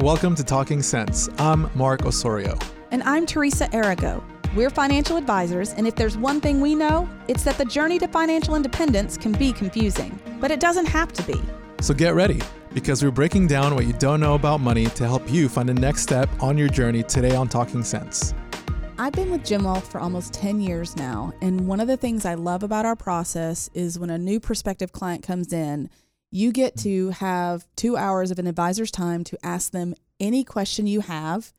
Welcome to Talking Sense. I'm Mark Osorio. And I'm Teresa Arago. We're financial advisors, and if there's one thing we know, it's that the journey to financial independence can be confusing, but it doesn't have to be. So get ready, because we're breaking down what you don't know about money to help you find the next step on your journey today on Talking Sense. I've been with Jim Wealth for almost 10 years now, and one of the things I love about our process is when a new prospective client comes in, you get to have two hours of an advisor's time to ask them any question you have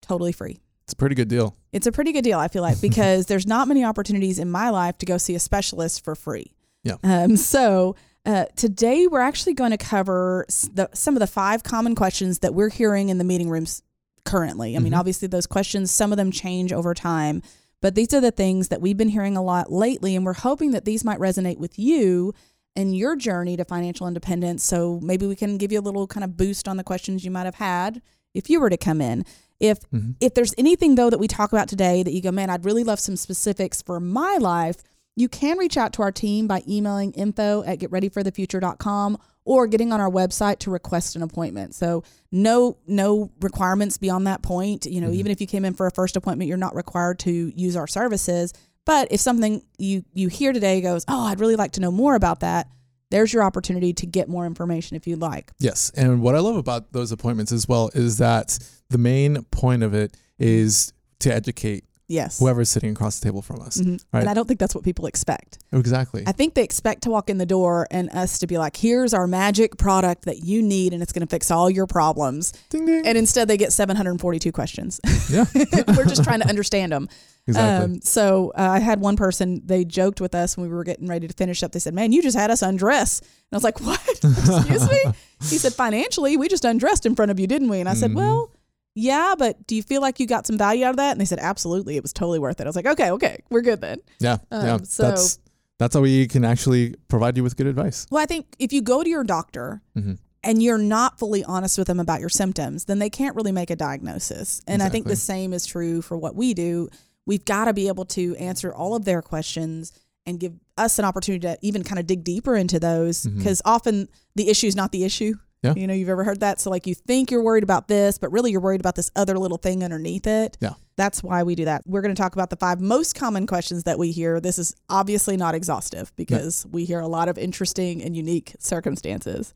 totally free. It's a pretty good deal. It's a pretty good deal, I feel like, because there's not many opportunities in my life to go see a specialist for free. Yeah. Um, so uh, today we're actually going to cover the, some of the five common questions that we're hearing in the meeting rooms currently. I mean, Mhm. obviously, those questions, some of them change over time, but these are the things that we've been hearing a lot lately, and we're hoping that these might resonate with you and your journey to financial independence. So maybe we can give you a little kind of boost on the questions you might have had if you were to come in. If Mhm. if there's anything though that we talk about today that you go, man, I'd really love some specifics for my life, you can reach out to our team by emailing info at getreadyforthefuture.com or getting on our website to request an appointment. So no no requirements beyond that point. You know, Mhm. even if you came in for a first appointment, you're not required to use our services. But if something you you hear today goes, "Oh, I'd really like to know more about that." There's your opportunity to get more information if you'd like. Yes. And what I love about those appointments as well is that the main point of it is to educate Yes. whoever's sitting across the table from us. Mhm. right. And I don't think that's what people expect. Exactly. I think they expect to walk in the door and us to be like, here's our magic product that you need and it's going to fix all your problems. ding ding. And instead, they get 742 questions. yeah. We're just trying to understand them. Exactly. Um, so uh, I had one person, they joked with us when we were getting ready to finish up. They said, Man, you just had us undress. And I was like, What? Excuse me? He said, Financially, we just undressed in front of you, didn't we? And I said, Mhm. Well, yeah, but do you feel like you got some value out of that? And they said, Absolutely. It was totally worth it. I was like, Okay, okay, we're good then. yeah. um, yeah. so- that's that's how we can actually provide you with good advice. Well, I think if you go to your doctor Mhm. and you're not fully honest with them about your symptoms, then they can't really make a diagnosis. And I think the same is true for what we do. We've got to be able to answer all of their questions and give us an opportunity to even kind of dig deeper into those because often the issue is not the issue. Yeah. You know, you've ever heard that? So, like, you think you're worried about this, but really you're worried about this other little thing underneath it. Yeah. That's why we do that. We're going to talk about the five most common questions that we hear. This is obviously not exhaustive because we hear a lot of interesting and unique circumstances.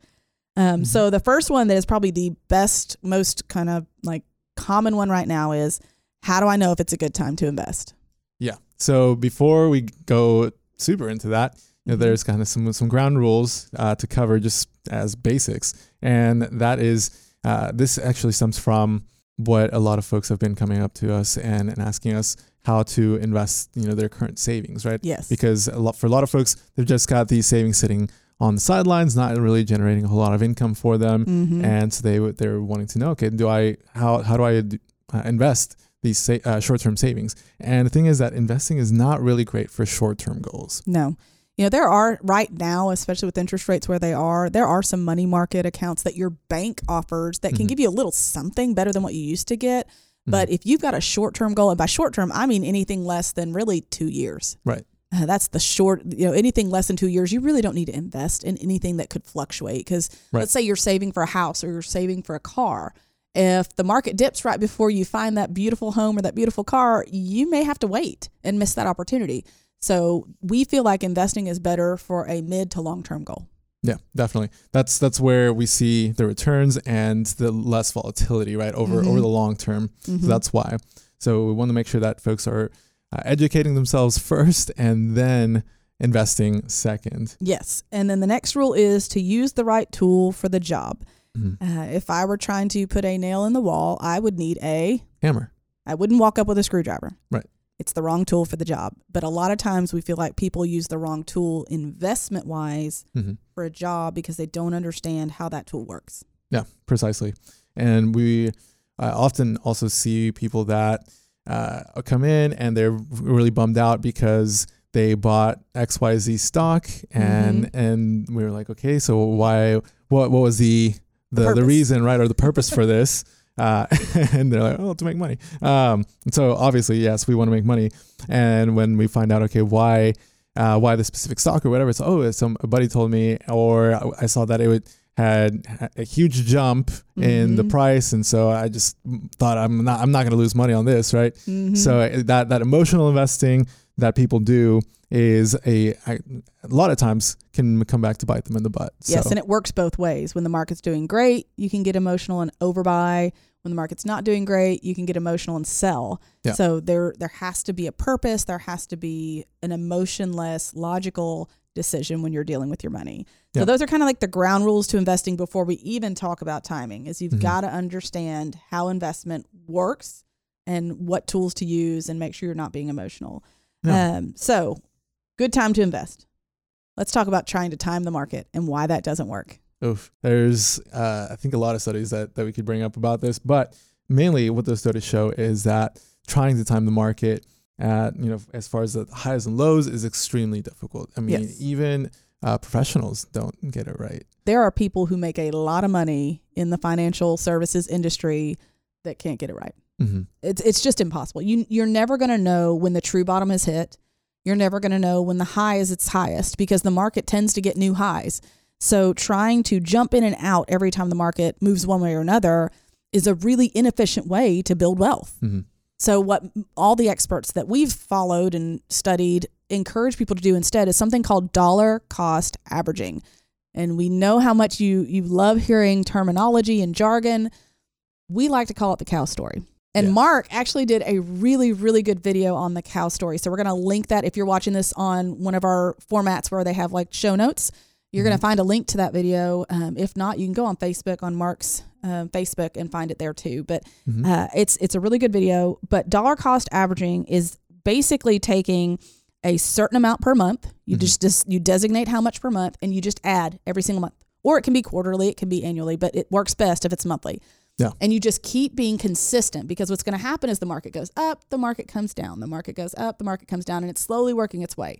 Um, Mhm. So the first one that is probably the best, most kind of like common one right now is how do I know if it's a good time to invest? Yeah. So before we go super into that, you know, Mhm. there's kind of some some ground rules uh, to cover just as basics, and that is uh, this actually stems from what a lot of folks have been coming up to us and, and asking us how to invest, you know, their current savings, right? Yes. Because a lot for a lot of folks, they've just got these savings sitting on the sidelines, not really generating a whole lot of income for them, Mhm. and so they they're wanting to know, okay, do I how how do I uh, invest these sa- uh, short term savings? And the thing is that investing is not really great for short term goals. No. You know, there are right now, especially with interest rates where they are, there are some money market accounts that your bank offers that can Mhm. give you a little something better than what you used to get. Mm-hmm. But if you've got a short term goal, and by short term, I mean anything less than really two years. Right. Uh, that's the short, you know, anything less than two years, you really don't need to invest in anything that could fluctuate. Because Right. let's say you're saving for a house or you're saving for a car. If the market dips right before you find that beautiful home or that beautiful car, you may have to wait and miss that opportunity. So we feel like investing is better for a mid to long term goal. Yeah, definitely. That's that's where we see the returns and the less volatility, right, over Mhm. over the long term. Mhm. So that's why. So we want to make sure that folks are uh, educating themselves first and then investing second. yes. And then the next rule is to use the right tool for the job. Mhm. Uh, if I were trying to put a nail in the wall, I would need a Hammer. I wouldn't walk up with a screwdriver. Right. It's the wrong tool for the job. But a lot of times we feel like people use the wrong tool investment wise hmm for a job because they don't understand how that tool works. Yeah, precisely. And we often also see people that uh, come in and they're really bummed out because they bought XYZ stock and and we were like, okay, so why what what was the the, the, purpose. reason, right, or the purpose for this? Uh, and they're like, oh, to make money. Um, so obviously, yes, we want to make money. And when we find out, okay, why, uh, why the specific stock or whatever, it's oh, it's some a buddy told me, or I saw that it would had a huge jump in the Mhm. price, and so I just thought I'm not I'm not going to lose money on this, right? Mhm. So uh, that that emotional investing that people do is a, a a lot of times can come back to bite them in the butt. Yes, so, and it works both ways. When the market's doing great, you can get emotional and overbuy. When the market's not doing great, you can get emotional and sell. Yeah. So there there has to be a purpose, there has to be an emotionless, logical decision when you're dealing with your money. So those are kind of like the ground rules to investing before we even talk about timing. Is you've Mhm. got to understand how investment works and what tools to use and make sure you're not being emotional. Yeah. Um, so good time to invest. Let's talk about trying to time the market and why that doesn't work. Oof. There's, uh, I think, a lot of studies that, that we could bring up about this, but mainly what those studies show is that trying to time the market at, you know, as far as the highs and lows is extremely difficult. I mean, Yes. even uh, professionals don't get it right. there are people who make a lot of money in the financial services industry that can't get it right. hmm It's it's just impossible. You you're never going to know when the true bottom has hit. You're never going to know when the high is its highest because the market tends to get new highs. So trying to jump in and out every time the market moves one way or another is a really inefficient way to build wealth. hmm So what all the experts that we've followed and studied encourage people to do instead is something called dollar cost averaging. And we know how much you you love hearing terminology and jargon. We like to call it the cow story. And Yeah. Mark actually did a really really good video on the cow story. So we're going to link that if you're watching this on one of our formats where they have like show notes. You're going to find a link to that video. Um, if not, you can go on Facebook on Mark's um, Facebook and find it there too. But hmm uh, it's it's a really good video, but dollar cost averaging is basically taking a certain amount per month. You Mhm. just, just you designate how much per month, and you just add every single month, or it can be quarterly, it can be annually, but it works best if it's monthly. Yeah. And you just keep being consistent because what's going to happen is the market goes up, the market comes down, the market goes up, the market comes down, and it's slowly working its way.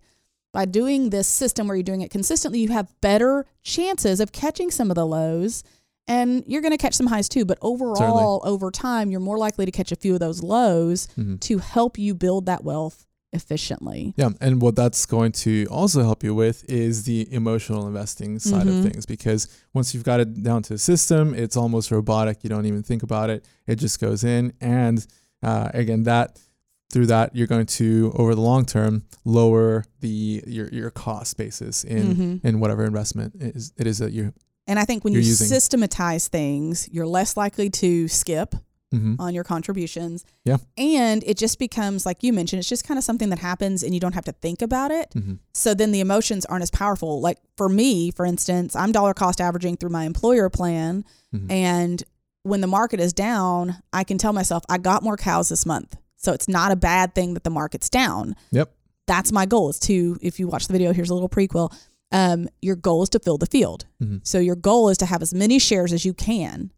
By doing this system where you're doing it consistently, you have better chances of catching some of the lows and you're going to catch some highs too. But overall, over time, you're more likely to catch a few of those lows hmm to help you build that wealth efficiently. Yeah, and what that's going to also help you with is the emotional investing side Mhm. of things because once you've got it down to a system, it's almost robotic. You don't even think about it; it just goes in, and uh, again, that through that you're going to over the long term lower the your your cost basis in Mhm. in whatever investment it is it is that you. And I think when You're using- systematize things, you're less likely to skip hmm on your contributions. Yeah. And it just becomes, like you mentioned, it's just kind of something that happens and you don't have to think about it. hmm So then the emotions aren't as powerful. Like for me, for instance, I'm dollar cost averaging through my employer plan. Mhm. And when the market is down, I can tell myself, I got more cows this month. So it's not a bad thing that the market's down. Yep. That's my goal is to, if you watch the video, here's a little prequel. Um, your goal is to fill the field. Mhm. So your goal is to have as many shares as you can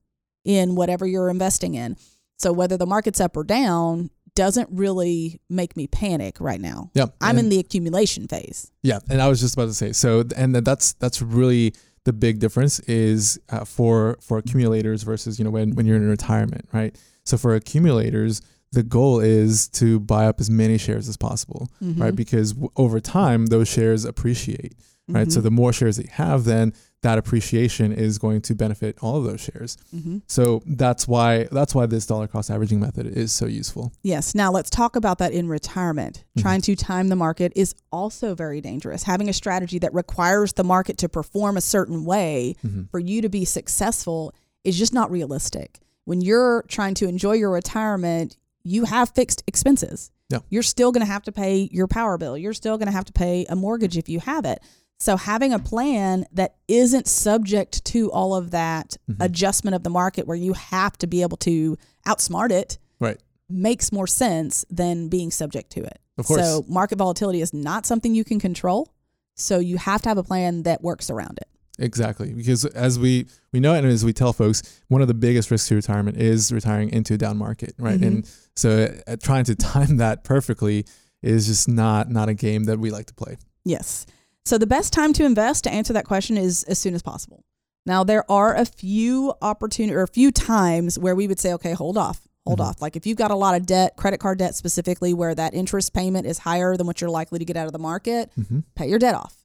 in whatever you're investing in. So whether the market's up or down doesn't really make me panic right now. Yeah, I'm and- in the accumulation phase. Yeah, and I was just about to say so, and that's that's really the big difference is uh, for for accumulators versus you know when when you're in retirement, right? So for accumulators, the goal is to buy up as many shares as possible, right? Mhm. Because w- over time those shares appreciate, right? So Mhm. the more shares that you have, then that appreciation is going to benefit all of those shares. Mhm. So that's why that's why this dollar cost averaging method is so useful. Yes. Now let's talk about that in retirement. Mhm. Trying to time the market is also very dangerous. Having a strategy that requires the market to perform a certain way Mhm. for you to be successful is just not realistic. When you're trying to enjoy your retirement, you have fixed expenses. Yeah. You're still going to have to pay your power bill. You're still going to have to pay a mortgage if you have it. So having a plan that isn't subject to all of that Mhm. adjustment of the market where you have to be able to outsmart it Right. makes more sense than being subject to it. Of course. So market volatility is not something you can control. So you have to have a plan that works around it. Exactly, because as we we know and as we tell folks, one of the biggest risks to retirement is retiring into a down market, right? Mhm. And so uh, trying to time that perfectly is just not not a game that we like to play. Yes. So the best time to invest to answer that question is as soon as possible. Now there are a few opportunity or a few times where we would say, okay, hold off, hold Mhm. off. Like if you've got a lot of debt, credit card debt specifically, where that interest payment is higher than what you're likely to get out of the market, hmm pay your debt off.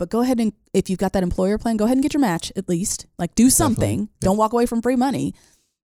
But go ahead and if you've got that employer plan, go ahead and get your match at least. Like do something. Don't walk away from free money.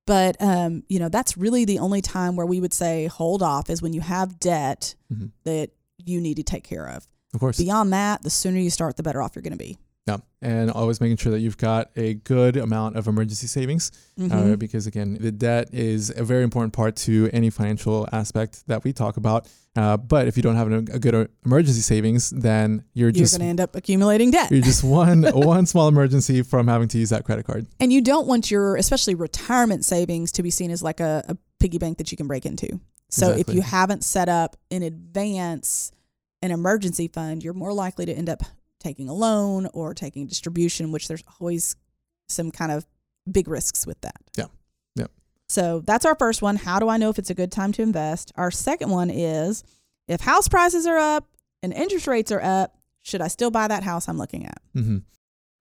But um, you know, that's really the only time where we would say hold off is when you have debt Mhm. that you need to take care of. Of course. Beyond that, the sooner you start, the better off you're going to be. Yeah. And always making sure that you've got a good amount of emergency savings. Mhm. Uh, because again, the debt is a very important part to any financial aspect that we talk about. Uh, but if you don't have a, a good uh, emergency savings, then you're you're just going to end up accumulating debt. you're just one one small emergency from having to use that credit card. And you don't want your, especially retirement savings, to be seen as like a, a piggy bank that you can break into. So if you haven't set up in advance an emergency fund, you're more likely to end up taking a loan or taking distribution, which there's always some kind of big risks with that. Yeah. Yep. So that's our first one. How do I know if it's a good time to invest? Our second one is if house prices are up and interest rates are up, should I still buy that house I'm looking at? hmm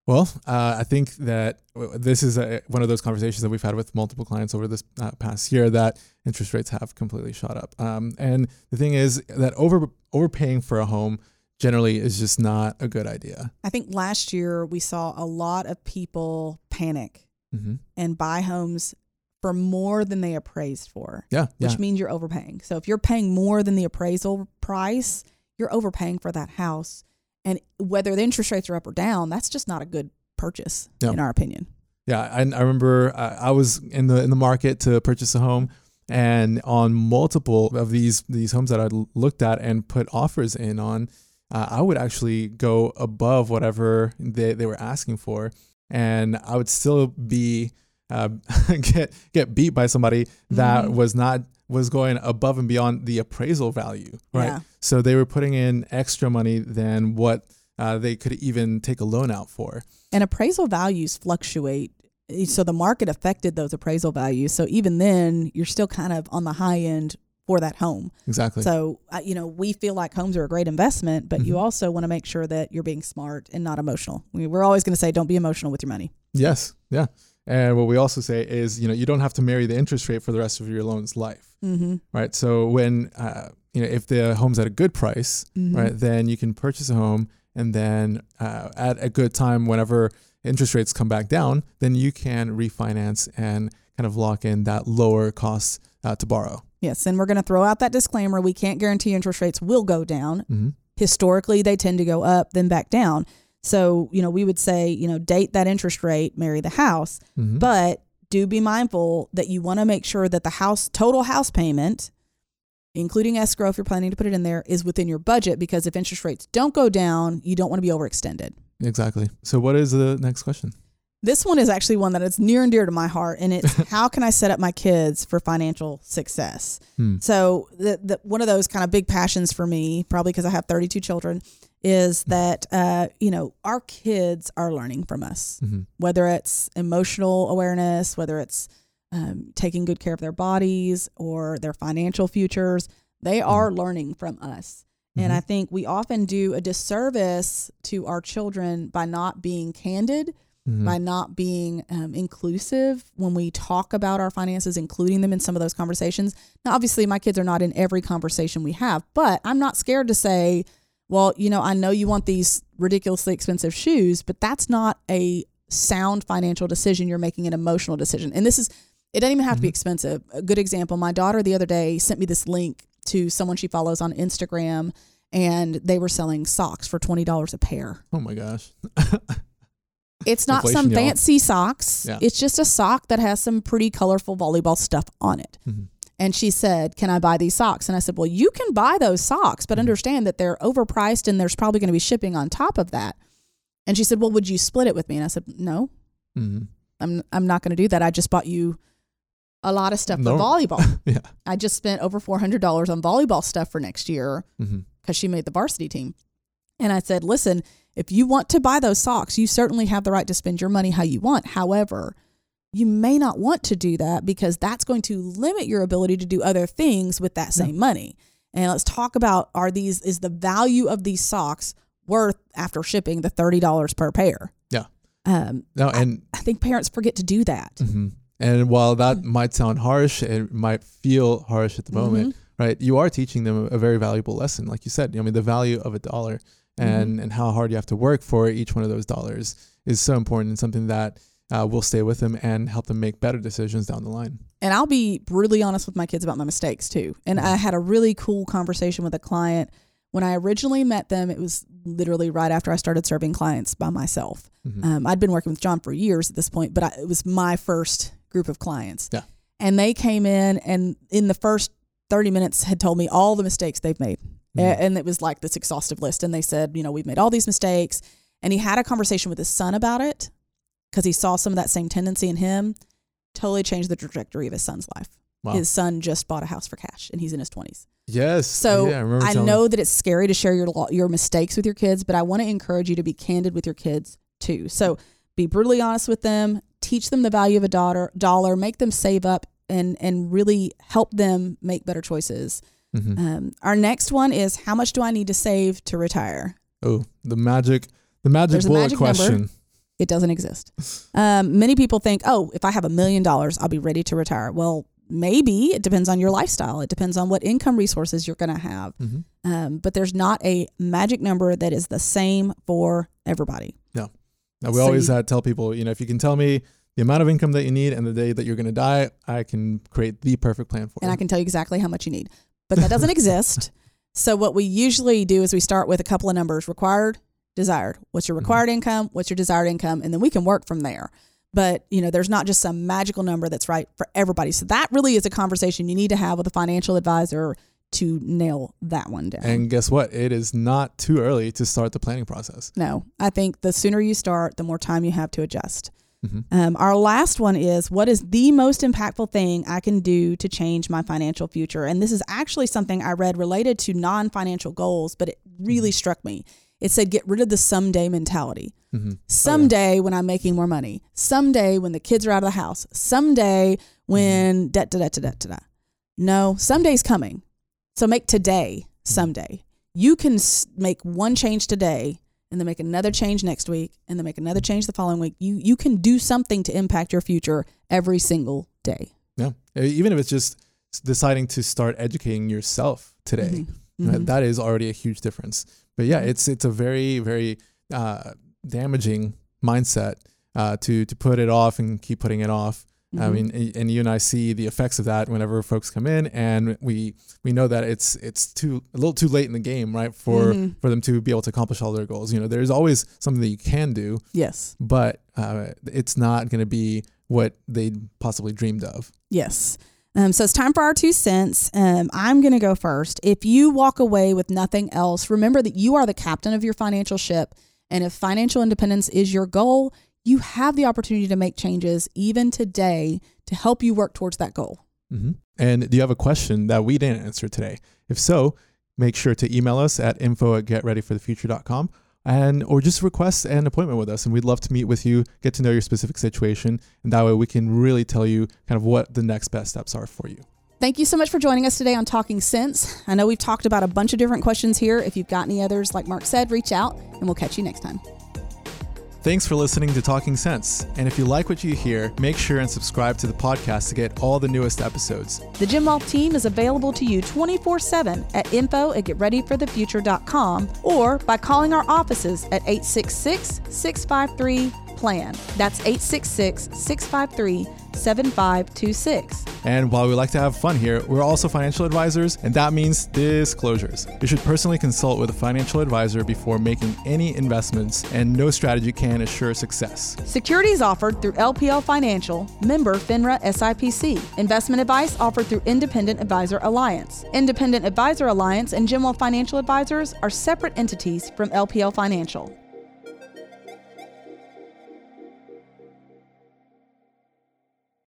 Well, uh, I think that this is a, one of those conversations that we've had with multiple clients over this uh, past year that interest rates have completely shot up. Um, and the thing is that over overpaying for a home generally is just not a good idea. I think last year we saw a lot of people panic hmm and buy homes for more than they appraised for, Yeah, yeah, which means you're overpaying. So if you're paying more than the appraisal price, you're overpaying for that house. And whether the interest rates are up or down, that's just not a good purchase, Yeah. in our opinion. yeah. I, I remember uh, I was in the in the market to purchase a home, and on multiple of these these homes that I looked at and put offers in on, uh, I would actually go above whatever they, they were asking for, and I would still be uh, get get beat by somebody that Mhm. was not was going above and beyond the appraisal value, right? Yeah. So they were putting in extra money than what uh, they could even take a loan out for. And appraisal values fluctuate. So the market affected those appraisal values. So even then, you're still kind of on the high end for that home. Exactly. So, uh, you know, we feel like homes are a great investment, but you Mhm. also want to make sure that you're being smart and not emotional. We, we're always going to say, don't be emotional with your money. yes. Yeah. And what we also say is, you know, you don't have to marry the interest rate for the rest of your loan's life, Mm-hmm. right? So when, uh, you know, if the home's at a good price, Mm-hmm. right, then you can purchase a home and then uh, at a good time, whenever interest rates come back down, then you can refinance and kind of lock in that lower cost uh, to borrow. Yes. And we're going to throw out that disclaimer. We can't guarantee interest rates will go down. hmm Historically, they tend to go up, then back down. So, you know, we would say, you know, date that interest rate, marry the house. hmm But do be mindful that you want to make sure that the house total house payment, including escrow if you're planning to put it in there, is within your budget because if interest rates don't go down, you don't want to be overextended. exactly. So what is the next question? This one is actually one that is near and dear to my heart, and it's how can I set up my kids for financial success? Hmm. So, the, the, one of those kind of big passions for me, probably because I have 32 children, is that uh, you know our kids are learning from us. hmm whether it's emotional awareness, whether it's um, taking good care of their bodies or their financial futures, they are learning from us. And Mhm. I think we often do a disservice to our children by not being candid, Mhm. by not being um, inclusive when we talk about our finances, including them in some of those conversations. Now, obviously, my kids are not in every conversation we have, but I'm not scared to say, well, you know, I know you want these ridiculously expensive shoes, but that's not a sound financial decision. You're making an emotional decision. And this is, it doesn't even have to be Mhm. expensive. A good example my daughter the other day sent me this link to someone she follows on Instagram, and they were selling socks for $20 a pair. Oh my gosh. It's not some y'all. fancy socks. Yeah. It's just a sock that has some pretty colorful volleyball stuff on it. Mhm. And she said, Can I buy these socks? And I said, Well, you can buy those socks, but Mhm. understand that they're overpriced and there's probably going to be shipping on top of that. And she said, Well, would you split it with me? And I said, No, hmm I'm, I'm not going to do that. I just bought you a lot of stuff No. for volleyball. Yeah. I just spent over $400 on volleyball stuff for next year because she made the varsity team. And I said, listen, if you want to buy those socks, you certainly have the right to spend your money how you want. However, you may not want to do that because that's going to limit your ability to do other things with that Yeah. same money. And let's talk about are these is the value of these socks worth after shipping the $30 per pair? Yeah. Um, No, and I think parents forget to do that. mhm. and while that Mm-hmm. might sound harsh, it might feel harsh at the moment, Mhm. right? You are teaching them a very valuable lesson, like you said. I mean, the value of a dollar and and how hard you have to work for each one of those dollars is so important and something that uh, will stay with them and help them make better decisions down the line. And I'll be brutally honest with my kids about my mistakes too. And I had a really cool conversation with a client when I originally met them. It was literally right after I started serving clients by myself. Mhm. Um, I'd been working with John for years at this point, but I, it was my first group of clients. Yeah. And they came in and in the first 30 minutes had told me all the mistakes they've made. Mhm. And it was like this exhaustive list. And they said, you know, we've made all these mistakes. And he had a conversation with his son about it because he saw some of that same tendency in him. Totally changed the trajectory of his son's life. Wow. His son just bought a house for cash and he's in his 20s. yes. So yeah, I, I know that it's scary to share your your mistakes with your kids, but I want to encourage you to be candid with your kids too. So be brutally honest with them, teach them the value of a dollar, dollar, make them save up and and really help them make better choices. Mhm. Um, our next one is how much do I need to save to retire? Oh, the magic, the magic There's bullet magic number. question. It doesn't exist. Um, many people think, oh, if I have a million dollars, I'll be ready to retire. Well, maybe it depends on your lifestyle. It depends on what income resources you're going to have. hmm Um, but there's not a magic number that is the same for everybody. No now, we So always you- uh, tell people, you know, if you can tell me the amount of income that you need and the day that you're going to die, I can create the perfect plan for And you. And i can tell you exactly how much you need. But that doesn't exist. So what we usually do is we start with a couple of numbers required, desired. What's your Mhm. required income? What's your desired income? And then we can work from there. But, you know, there's not just some magical number that's right for everybody. So that really is a conversation you need to have with a financial advisor to nail that one down. and guess what? It is not too early to start the planning process. no, I think the sooner you start, the more time you have to adjust. Mhm. Um, our last one is what is the most impactful thing I can do to change my financial future? And this is actually something I read related to non financial goals, but it really struck me. It said get rid of the someday mentality. hmm Someday when I'm making more money, someday when the kids are out of the house, someday when da da da da da da. da. No, someday's coming. So make today someday. You can make one change today and then make another change next week and then make another change the following week. You you can do something to impact your future every single day. Yeah. Even if it's just deciding to start educating yourself today, Mhm. right, Mhm. that is already a huge difference. But yeah, it's it's a very very uh, damaging mindset uh, to to put it off and keep putting it off. I Mhm. mean, and- you and I see the effects of that whenever folks come in, and we we know that it's it's too a little too late in the game, right, for Mhm. for them to be able to accomplish all their goals. You know, there's always something that you can do, yes. but uh, it's not going to be what they possibly dreamed of. Yes. Um, so it's time for our two cents. Um, I'm going to go first. If you walk away with nothing else, remember that you are the captain of your financial ship. And if financial independence is your goal, you have the opportunity to make changes even today to help you work towards that goal. hmm And do you have a question that we didn't answer today? If so, make sure to email us at info at getreadyforthefuture.com and or just request an appointment with us and we'd love to meet with you, get to know your specific situation, and that way we can really tell you kind of what the next best steps are for you. Thank you so much for joining us today on Talking Sense. I know we've talked about a bunch of different questions here. If you've got any others, like Mark said, reach out and we'll catch you next time. Thanks for listening to Talking Sense. And if you like what you hear, make sure and subscribe to the podcast to get all the newest episodes. The Jim Wealth team is available to you 24 7 at info at getreadyforthefuture.com or by calling our offices at 866 653 PLAN. That's 866 653 7526. And while we like to have fun here, we're also financial advisors, and that means disclosures. You should personally consult with a financial advisor before making any investments, and no strategy can assure success. Securities offered through LPL Financial, member FINRA SIPC. Investment advice offered through Independent Advisor Alliance. Independent Advisor Alliance and Wealth Financial Advisors are separate entities from LPL Financial.